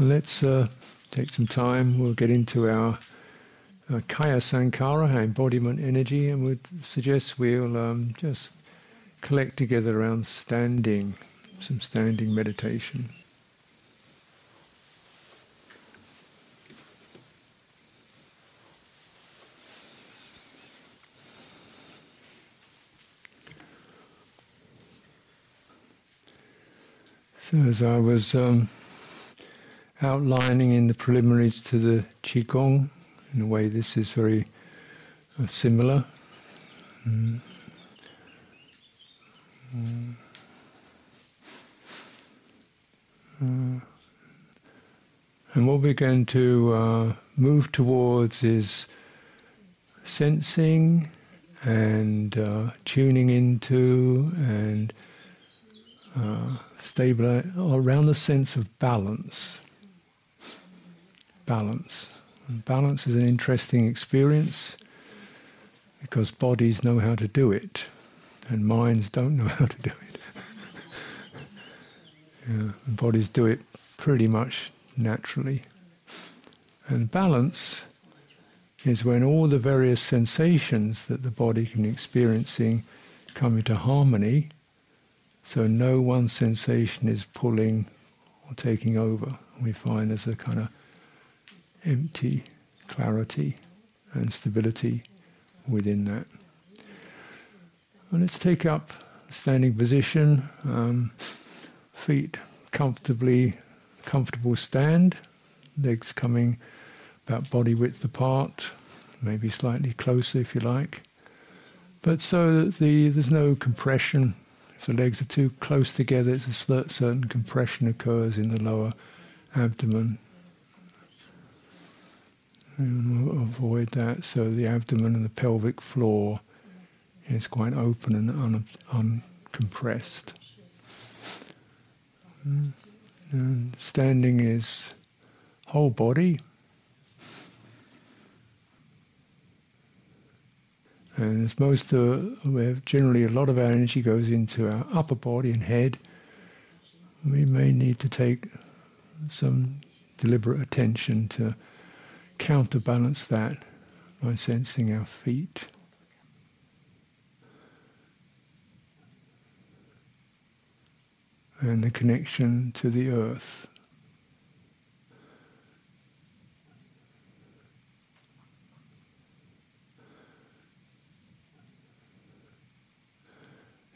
Let's uh, take some time. We'll get into our Kaya sankhara, our embodiment energy, and we'd suggest we'll um, just collect together around standing, some standing meditation. So, as I was um, outlining in the preliminaries to the Qigong, in a way, this is very uh, similar. Mm. Mm. Uh, and what we're going to uh, move towards is sensing and uh, tuning into and uh, stable around the sense of balance. Balance. And balance is an interesting experience because bodies know how to do it and minds don't know how to do it. yeah, and bodies do it pretty much naturally. And balance is when all the various sensations that the body can be experiencing come into harmony so no one sensation is pulling or taking over. We find there's a kind of empty clarity and stability within that. And let's take up standing position, um, feet comfortably, comfortable stand, legs coming about body width apart, maybe slightly closer if you like. But so that the, there's no compression if the legs are too close together, it's a certain compression occurs in the lower abdomen. And avoid that. So the abdomen and the pelvic floor is quite open and un- uncompressed. Hmm. And standing is whole body. And as most of, where generally a lot of our energy goes into our upper body and head, we may need to take some deliberate attention to counterbalance that by sensing our feet. And the connection to the earth.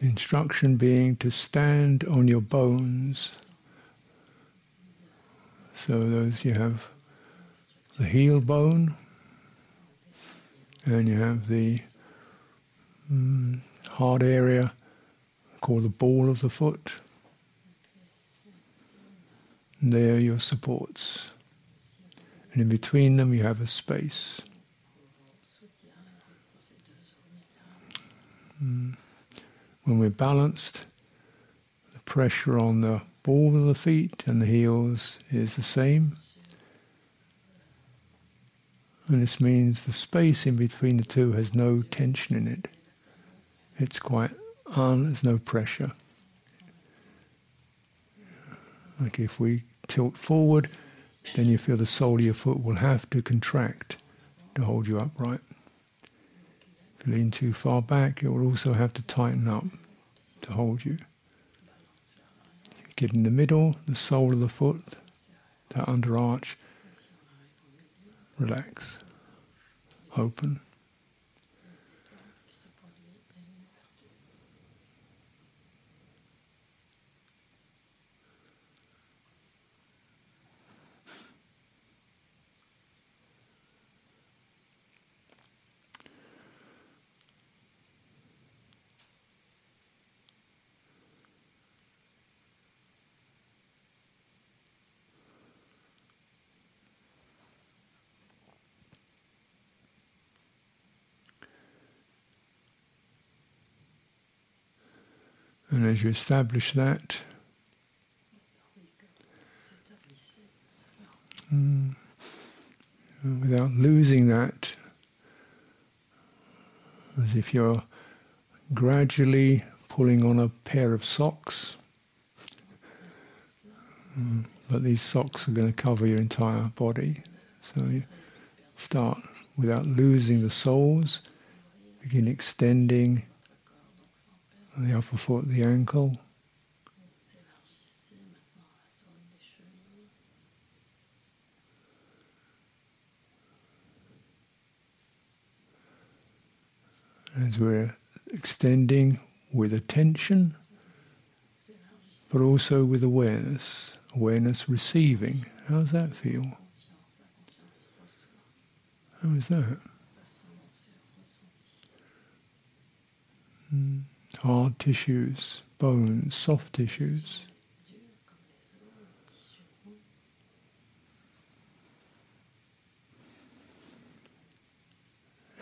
instruction being to stand on your bones. So those you have the heel bone, and you have the mm, hard area called the ball of the foot. And there are your supports. And in between them you have a space. Mm. When we're balanced, the pressure on the ball of the feet and the heels is the same. And this means the space in between the two has no tension in it. It's quite on, there's no pressure. Like if we tilt forward, then you feel the sole of your foot will have to contract to hold you upright. If you lean too far back, it will also have to tighten up to hold you. Get in the middle, the sole of the foot, that under arch, relax, open. And as you establish that, mm, without losing that, as if you're gradually pulling on a pair of socks, Mm. But these socks are going to cover your entire body. So you start without losing the soles, begin extending the upper foot, the ankle. As we're extending with attention, but also with awareness. Awareness receiving. How does that feel? How is that? Hard tissues, bones, soft tissues.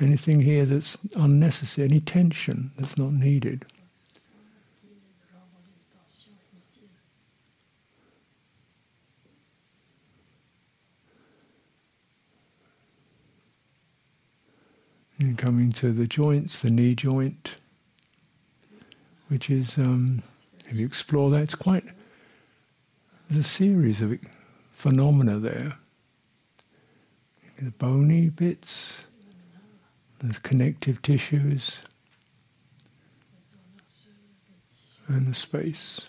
Anything here that's unnecessary, any tension that's not needed. And coming to the joints, the knee joint, which is, um, if you explore that, it's quite, there's a series of phenomena there. The bony bits, the connective tissues, and the space.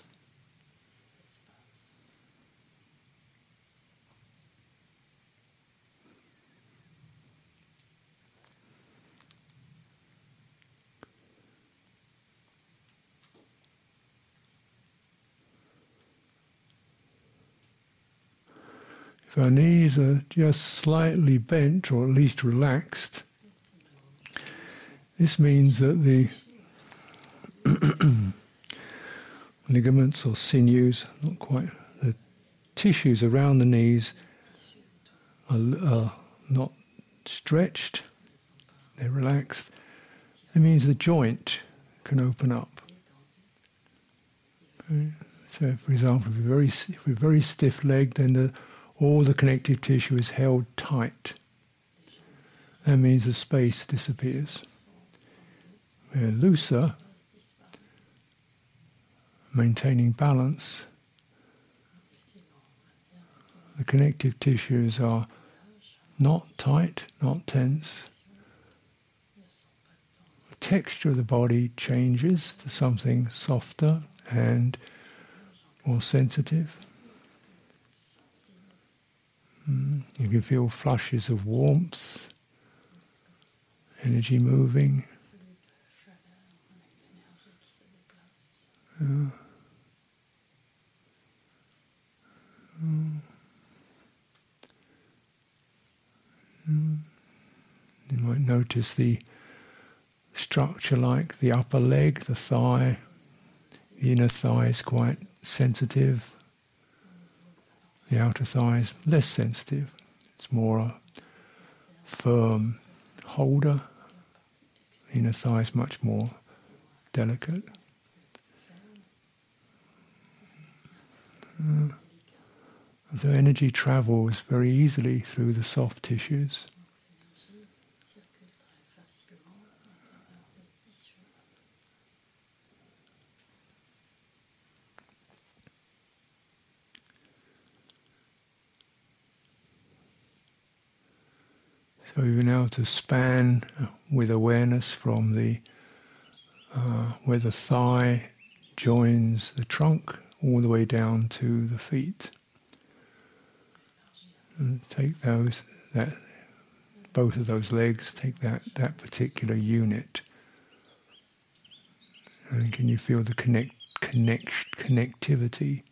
If our knees are just slightly bent or at least relaxed, this means that the ligaments or sinews, not quite, the tissues around the knees are, are not stretched, they're relaxed. It means the joint can open up. Okay. So, for example, if we're very, if we're very stiff-legged, then the all the connective tissue is held tight. That means the space disappears. We're looser, maintaining balance. The connective tissues are not tight, not tense. The texture of the body changes to something softer and more sensitive. Mm. You can feel flushes of warmth, energy moving. Mm. You might notice the structure like the upper leg, the thigh, the inner thigh is quite sensitive. The outer thigh is less sensitive. It's more a firm holder. The inner thigh is much more delicate. Uh, so energy travels very easily through the soft tissues. So you've been able to span with awareness from the uh, where the thigh joins the trunk all the way down to the feet. And take those that both of those legs, take that, that particular unit. And can you feel the connect, connect connectivity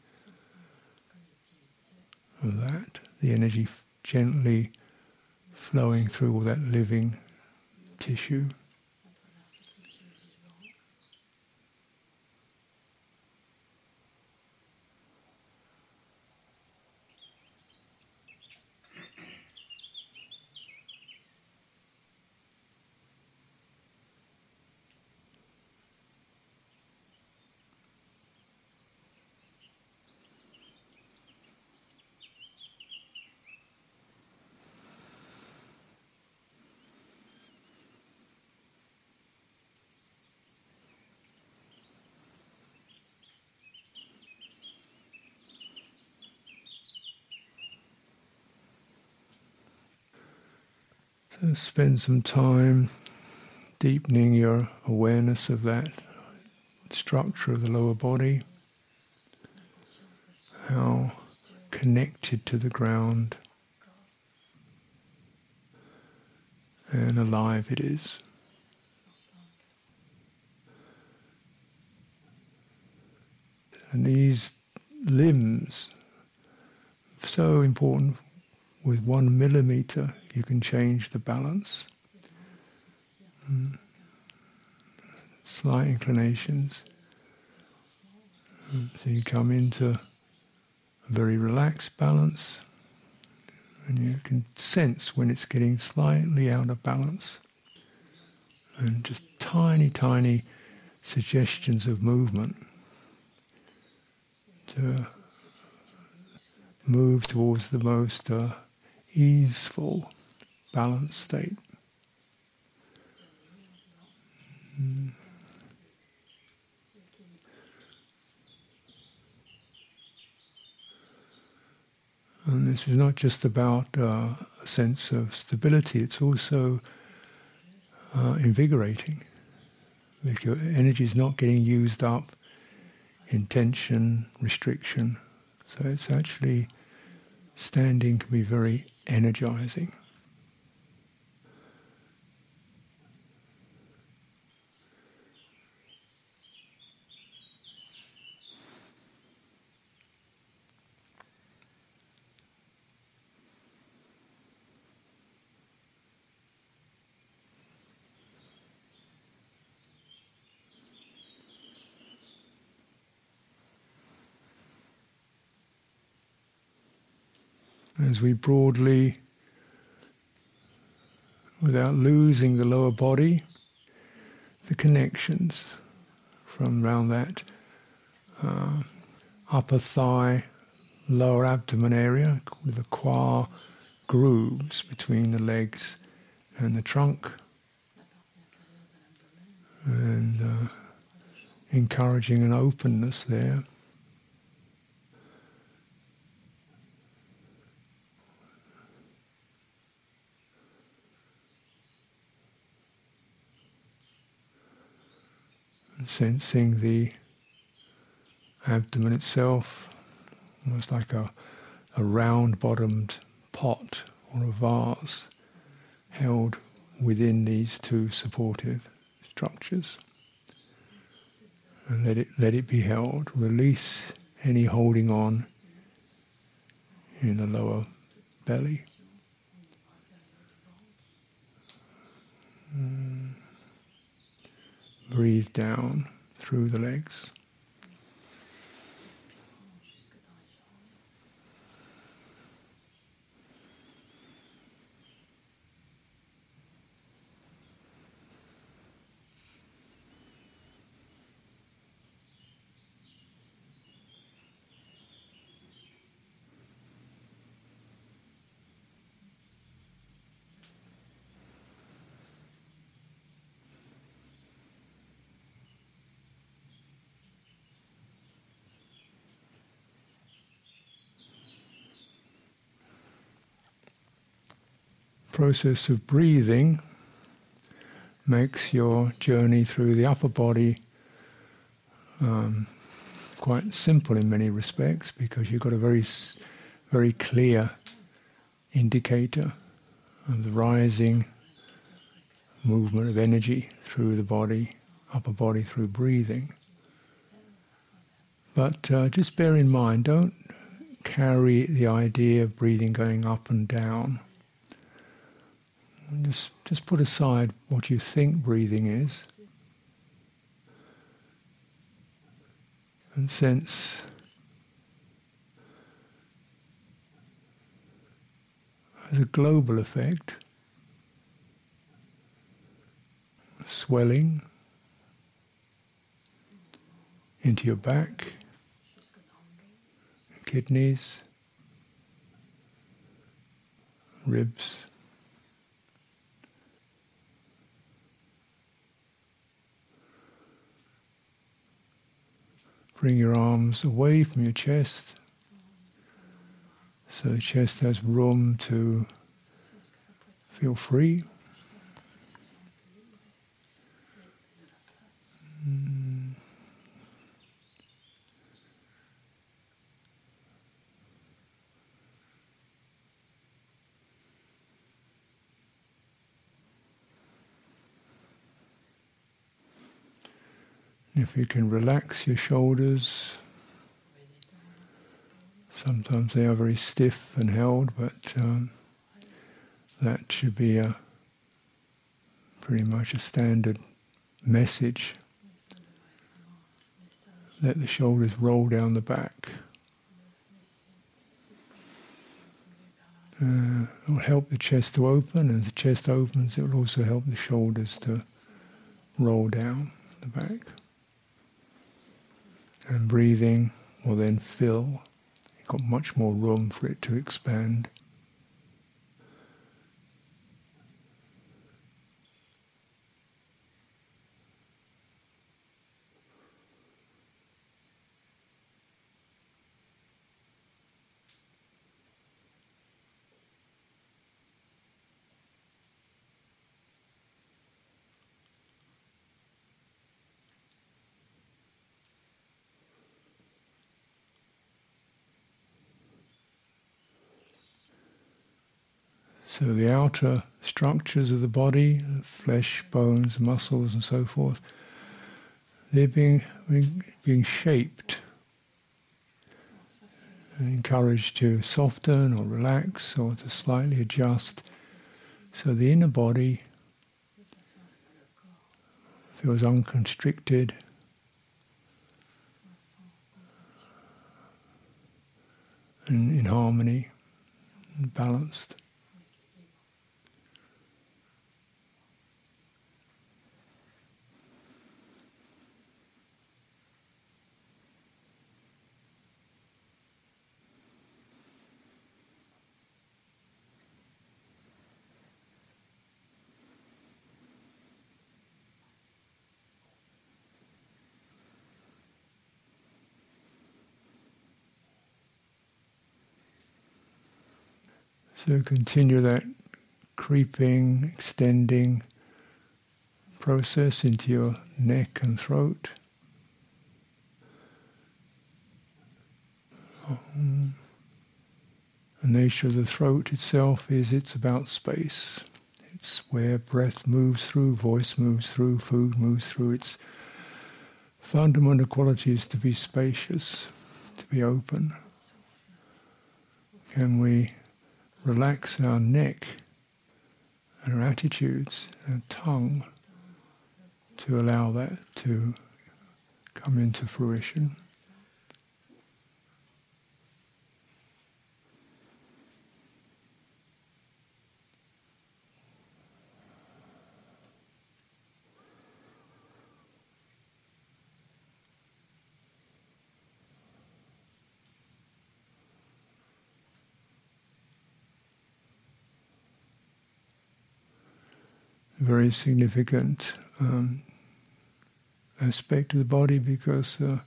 of that? The energy gently flowing through all that living tissue. Spend some time deepening your awareness of that structure of the lower body, how connected to the ground and alive it is. And these limbs, so important, with one millimeter you can change the balance. Mm. Slight inclinations. Mm. So you come into a very relaxed balance, and you can sense when it's getting slightly out of balance. And just tiny, tiny suggestions of movement to move towards the most uh, easeful, balanced state. Mm. And this is not just about uh, a sense of stability, it's also uh, invigorating. Your energy is not getting used up in tension, restriction. So it's actually standing can be very energizing. As we broadly, without losing the lower body, the connections from around that uh, upper thigh, lower abdomen area, with the qua grooves between the legs and the trunk, and uh, encouraging an openness there. Sensing the abdomen itself, almost like a, a round bottomed pot or a vase held within these two supportive structures. And let it, let it be held. Release any holding on in the lower belly. Mm breathe down through the legs. Process of breathing makes your journey through the upper body um, quite simple in many respects because you've got a very, very clear indicator of the rising movement of energy through the body, upper body through breathing. But uh, just bear in mind, don't carry the idea of breathing going up and down just, just put aside what you think breathing is. And sense. As a global effect. Swelling. Into your back, kidneys, ribs. Bring your arms away from your chest so the chest has room to feel free. Mm. If you can relax your shoulders, sometimes they are very stiff and held, but um, that should be a pretty much a standard message. Let the shoulders roll down the back. Uh, it will help the chest to open, and as the chest opens, it will also help the shoulders to roll down the back. And breathing will then fill. You've got much more room for it to expand. So the outer structures of the body, flesh, bones, muscles, and so forth, they're being, being shaped, encouraged to soften or relax or to slightly adjust. So the inner body feels unconstricted. And in harmony, and balanced. So continue that creeping, extending process into your neck and throat. The nature of the throat itself is it's about space. It's where breath moves through, voice moves through, food moves through. Its fundamental quality is to be spacious, to be open. Can we relax our neck, our attitudes, our tongue, to allow that to come into fruition. Very significant um, aspect of the body because uh,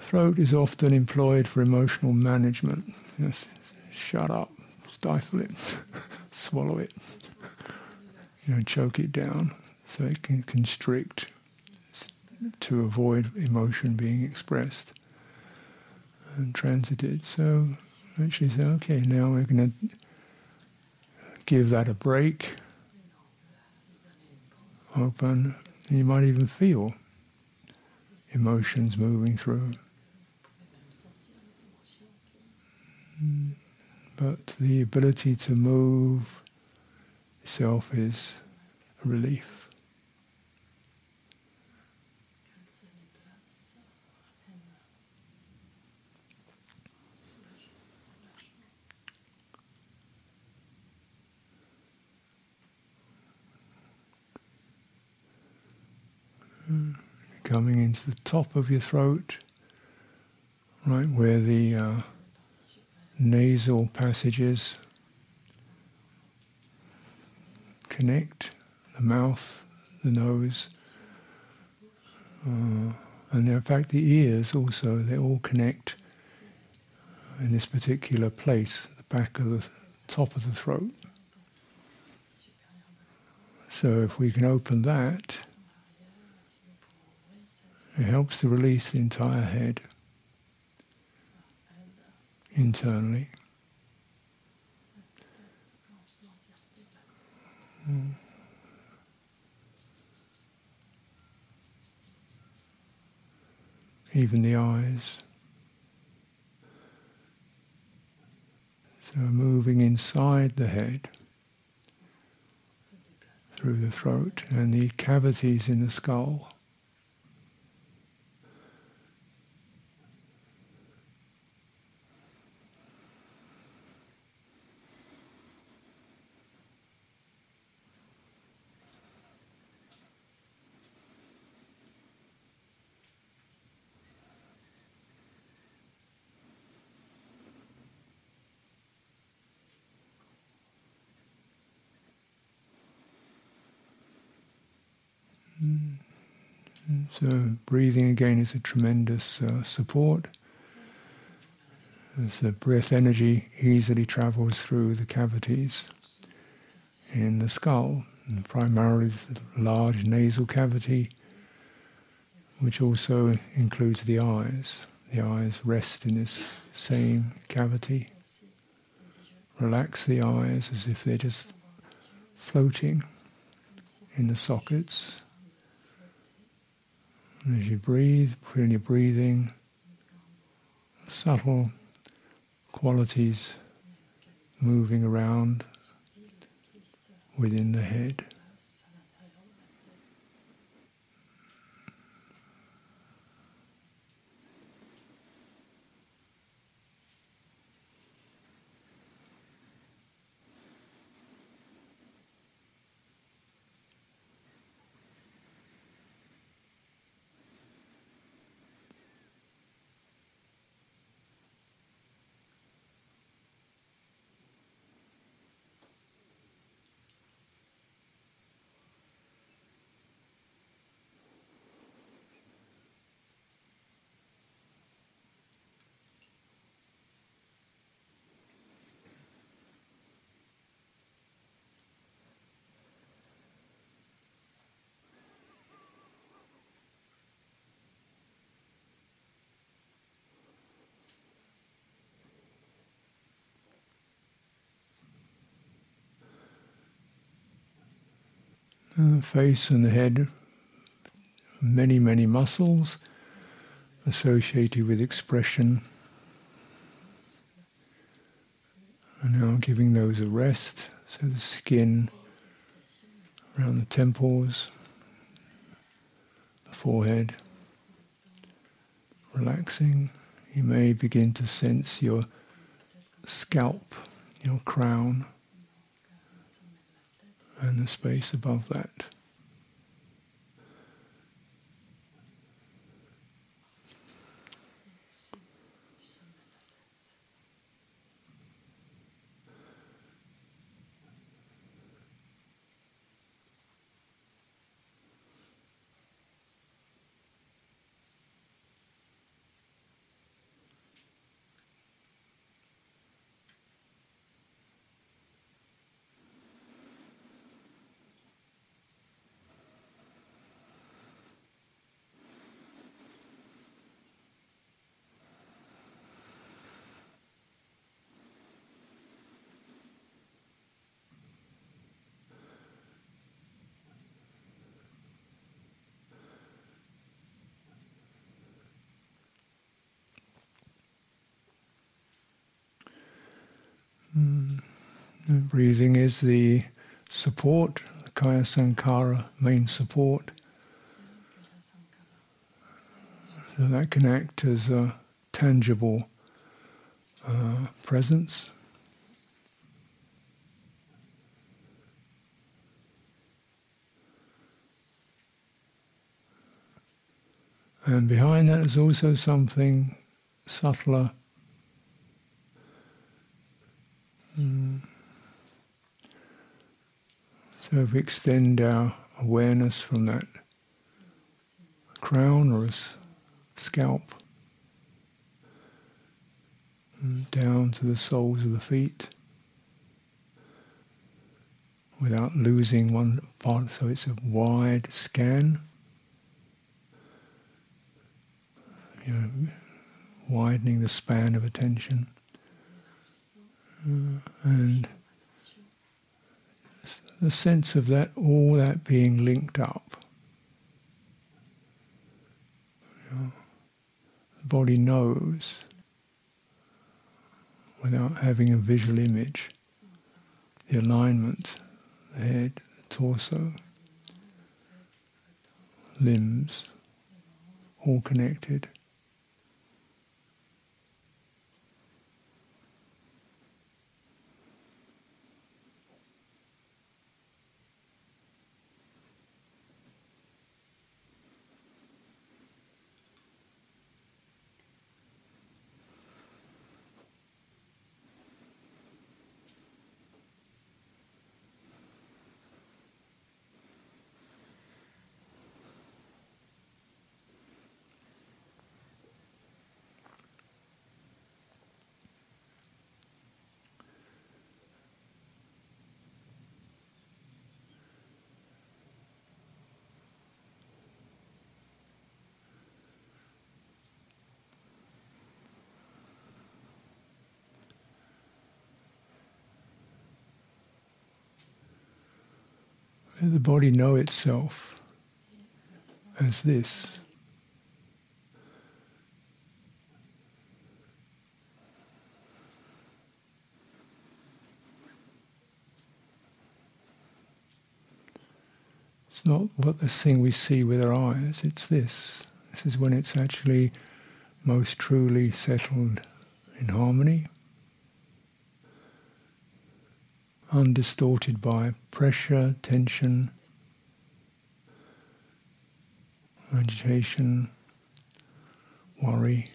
throat is often employed for emotional management. Yes, shut up, stifle it, swallow it, you know, choke it down so it can constrict to avoid emotion being expressed and transited. So actually say, okay, now we're going to give that a break, open. You might even feel emotions moving through. But the ability to move itself is a relief. Coming into the top of your throat, right where the uh, nasal passages connect, the mouth, the nose, uh, and in fact the ears also, they all connect in this particular place, the back of the top of the throat. So if we can open that, it helps to release the entire head internally. Mm. Even the eyes. So moving inside the head through the throat and the cavities in the skull. So, breathing again is a tremendous uh, support. As the breath energy easily travels through the cavities in the skull, primarily the large nasal cavity, which also includes the eyes. The eyes rest in this same cavity. Relax the eyes as if they're just floating in the sockets. And as you breathe, put in your breathing subtle qualities moving around within the head. The face and the head, many, many muscles associated with expression. And now giving those a rest, so the skin around the temples, the forehead, relaxing. You may begin to sense your scalp, your crown and the space above that. Breathing is the support, Kaya sankhara, main support. So that can act as a tangible uh, presence. And behind that is also something subtler So if we extend our awareness from that crown or scalp mm, down to the soles of the feet, without losing one part. So it's a wide scan. You know, widening the span of attention. Uh, and the sense of that, all that being linked up. You know, the body knows without having a visual image the alignment, the head, the torso, limbs, all connected. The body know itself as this. It's not what the thing we see with our eyes, it's this. This is when it's actually most truly settled in harmony. Undistorted by pressure, tension, agitation, worry.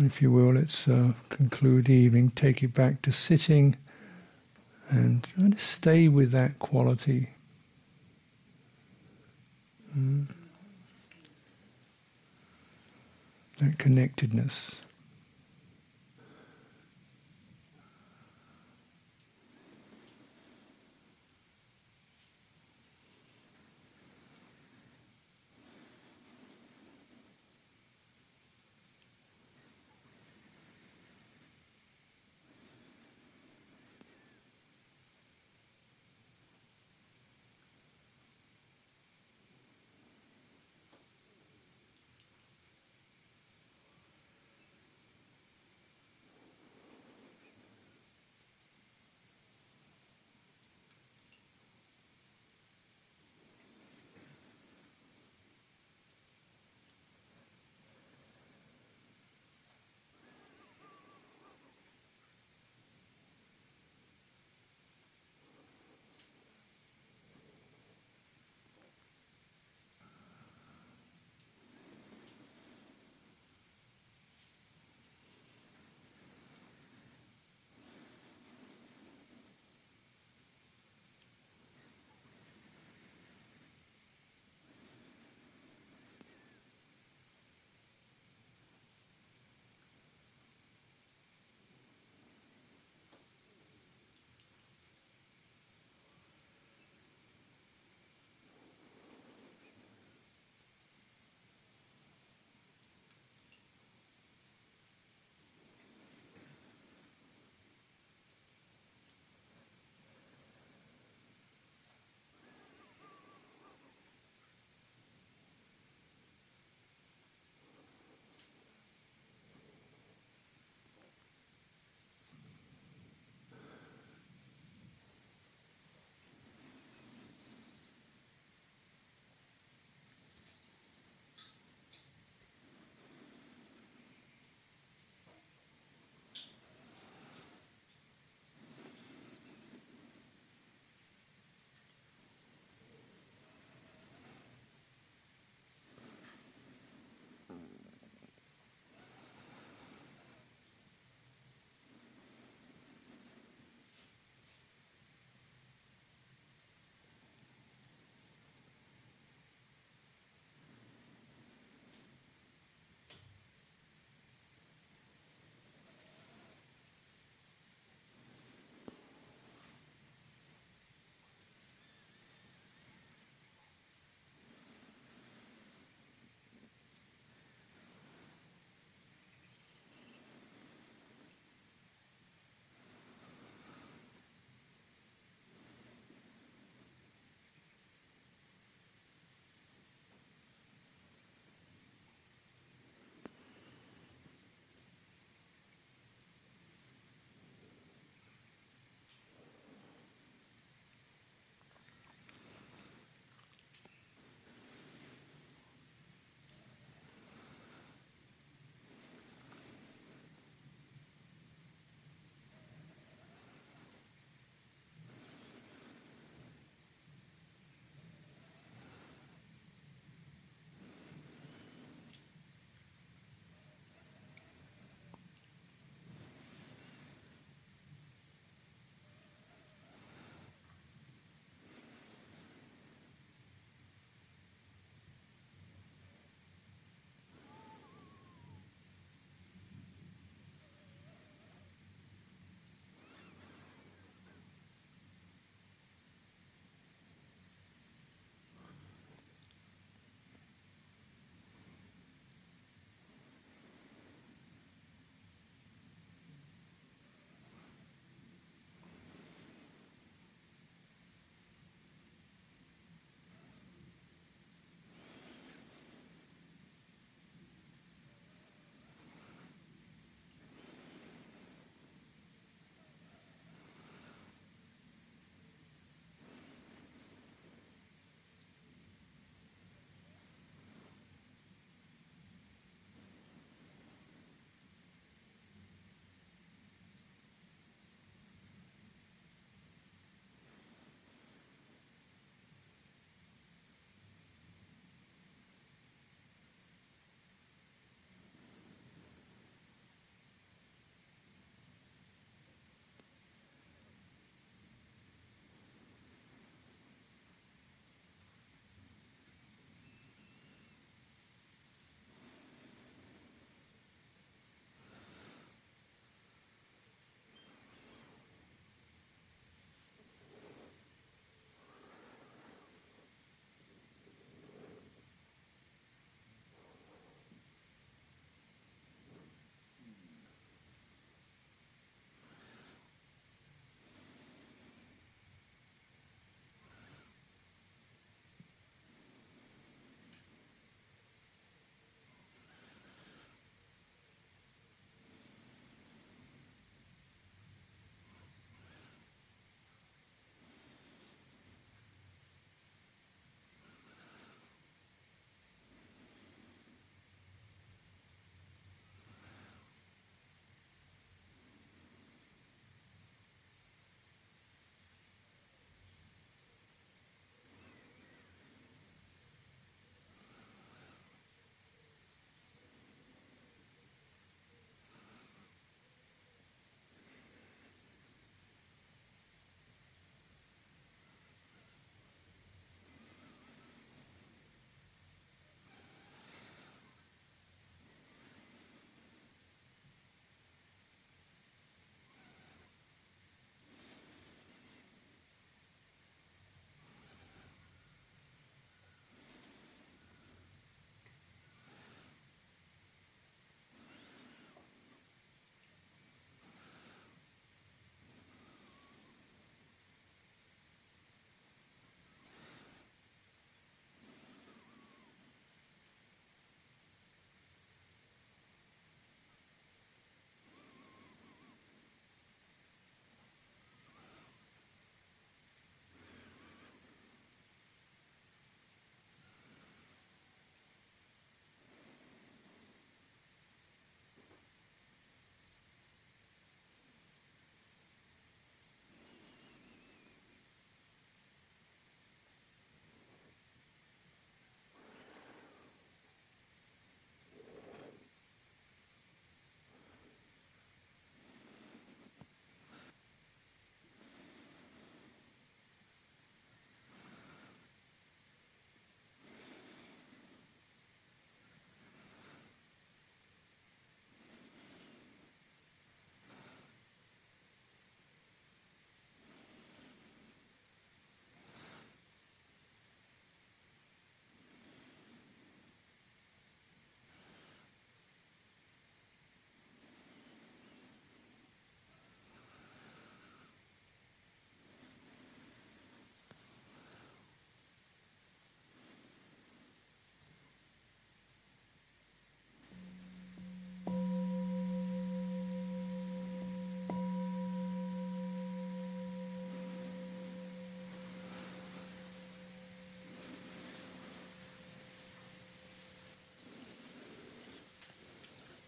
And if you will, let's uh, conclude the evening, take it back to sitting and try to stay with that quality Mm. That connectedness.